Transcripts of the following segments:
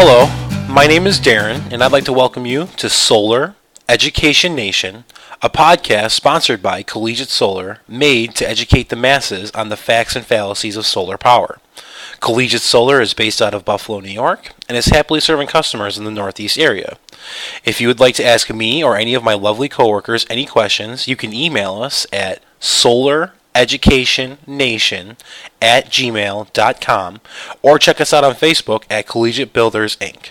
Hello, my name is Darren, and I'd like to welcome you to Solar Education Nation, a podcast sponsored by Collegiate Solar, made to educate the masses on the facts and fallacies of solar power. Collegiate Solar is based out of Buffalo, New York, and is happily serving customers in the Northeast area. If you would like to ask me or any of my lovely coworkers any questions, you can email us at solareducationnation at gmail.com or check us out on Facebook at Collegiate Builders Inc.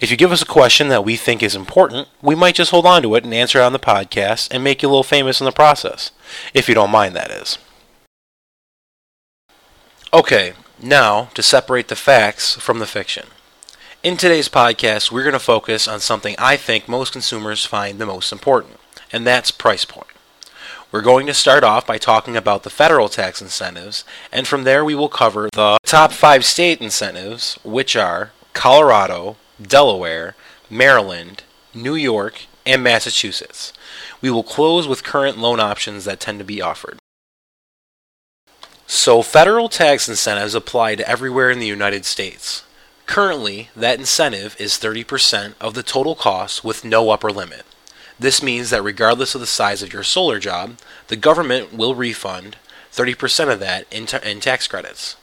If you give us a question that we think is important, we might just hold on to it and answer it on the podcast and make you a little famous in the process. If you don't mind, that is. Okay, now to separate the facts from the fiction. In today's podcast, we're going to focus on something I think most consumers find the most important, and that's price point. We're going to start off by talking about the federal tax incentives, and from there we will cover the top five state incentives, which are Colorado, Delaware, Maryland, New York, and Massachusetts. We will close with current loan options that tend to be offered. So, federal tax incentives apply to everywhere in the United States. Currently, that incentive is 30% of the total cost with no upper limit. This means that regardless of the size of your solar job, the government will refund 30% of that in, ta- in tax credits.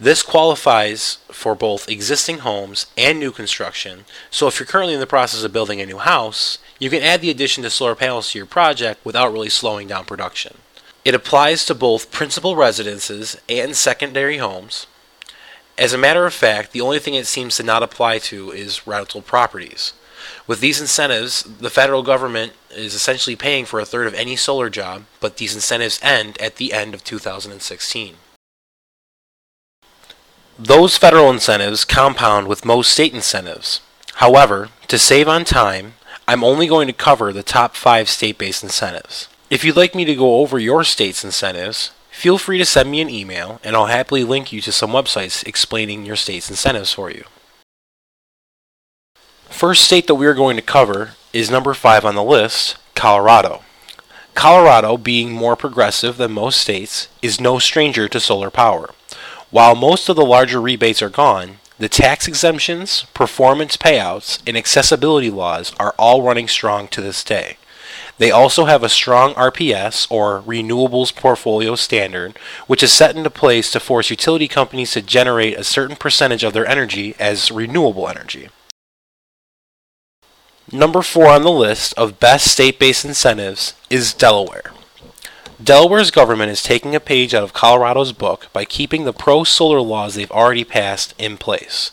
This qualifies for both existing homes and new construction. So if you're currently in the process of building a new house, you can add the addition to solar panels to your project without really slowing down production. It applies to both principal residences and secondary homes. As a matter of fact, the only thing it seems to not apply to is rental properties. With these incentives, the federal government is essentially paying for a third of any solar job, but these incentives end at the end of 2016. Those federal incentives compound with most state incentives. However, to save on time, I'm only going to cover the top five state based incentives. If you'd like me to go over your state's incentives, feel free to send me an email and I'll happily link you to some websites explaining your state's incentives for you. First state that we are going to cover is number five on the list, Colorado. Colorado, being more progressive than most states, is no stranger to solar power. While most of the larger rebates are gone, the tax exemptions, performance payouts, and accessibility laws are all running strong to this day. They also have a strong RPS, or Renewables Portfolio Standard, which is set into place to force utility companies to generate a certain percentage of their energy as renewable energy. Number four on the list of best state based incentives is Delaware. Delaware's government is taking a page out of Colorado's book by keeping the pro solar laws they've already passed in place.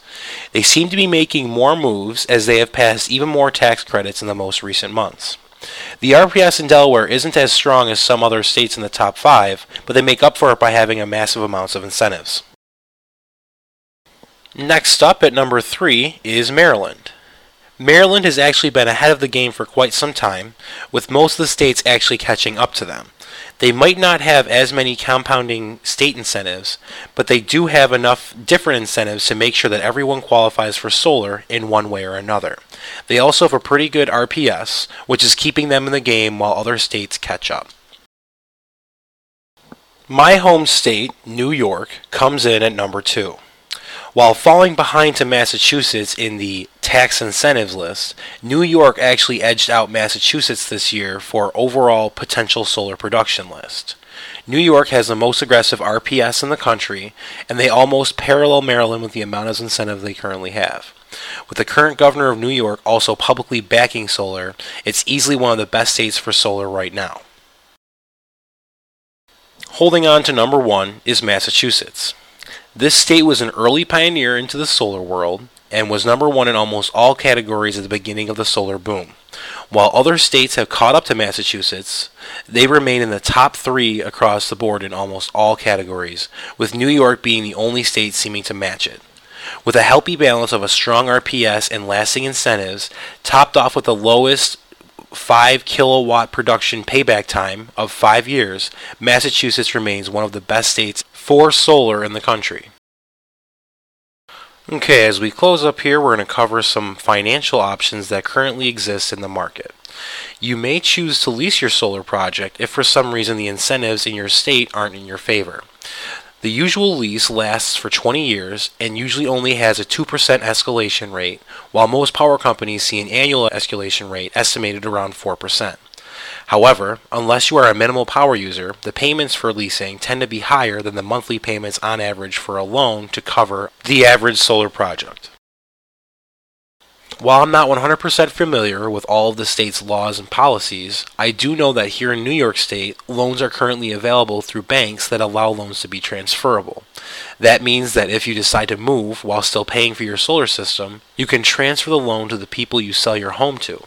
They seem to be making more moves as they have passed even more tax credits in the most recent months. The RPS in Delaware isn't as strong as some other states in the top five, but they make up for it by having a massive amounts of incentives. Next up at number three is Maryland. Maryland has actually been ahead of the game for quite some time, with most of the states actually catching up to them. They might not have as many compounding state incentives, but they do have enough different incentives to make sure that everyone qualifies for solar in one way or another. They also have a pretty good RPS, which is keeping them in the game while other states catch up. My home state, New York, comes in at number two. While falling behind to Massachusetts in the tax incentives list, New York actually edged out Massachusetts this year for overall potential solar production list. New York has the most aggressive RPS in the country, and they almost parallel Maryland with the amount of incentive they currently have. With the current governor of New York also publicly backing solar, it's easily one of the best states for solar right now. Holding on to number one is Massachusetts. This state was an early pioneer into the solar world and was number one in almost all categories at the beginning of the solar boom. While other states have caught up to Massachusetts, they remain in the top three across the board in almost all categories, with New York being the only state seeming to match it. With a healthy balance of a strong RPS and lasting incentives, topped off with the lowest 5 kilowatt production payback time of 5 years, Massachusetts remains one of the best states for solar in the country. Okay, as we close up here, we're going to cover some financial options that currently exist in the market. You may choose to lease your solar project if for some reason the incentives in your state aren't in your favor. The usual lease lasts for 20 years and usually only has a 2% escalation rate, while most power companies see an annual escalation rate estimated around 4%. However, unless you are a minimal power user, the payments for leasing tend to be higher than the monthly payments on average for a loan to cover the average solar project. While I'm not 100% familiar with all of the state's laws and policies, I do know that here in New York State, loans are currently available through banks that allow loans to be transferable. That means that if you decide to move while still paying for your solar system, you can transfer the loan to the people you sell your home to.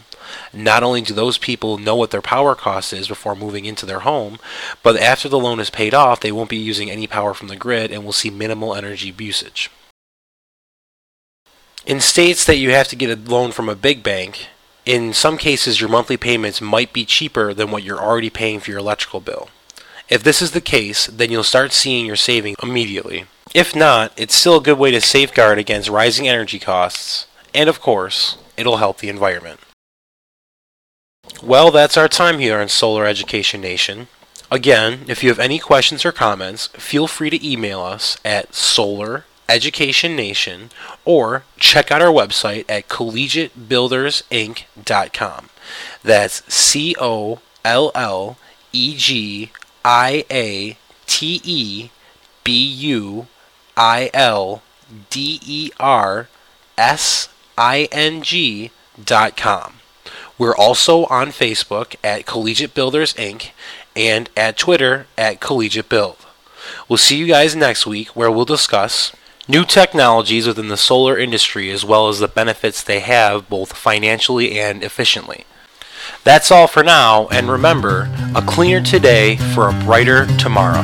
Not only do those people know what their power cost is before moving into their home, but after the loan is paid off, they won't be using any power from the grid and will see minimal energy usage. In states that you have to get a loan from a big bank, in some cases your monthly payments might be cheaper than what you're already paying for your electrical bill. If this is the case, then you'll start seeing your savings immediately. If not, it's still a good way to safeguard against rising energy costs, and of course, it'll help the environment. Well, that's our time here on Solar Education Nation. Again, if you have any questions or comments, feel free to email us at solar Education Nation, or check out our website at collegiatebuildersinc.com. That's C O L L E G I A T E B U I L D E R S I N G dot com. We're also on Facebook at Collegiate Builders Inc. and at Twitter at Collegiate Build. We'll see you guys next week where we'll discuss new technologies within the solar industry as well as the benefits they have both financially and efficiently. That's all for now, and remember a cleaner today for a brighter tomorrow.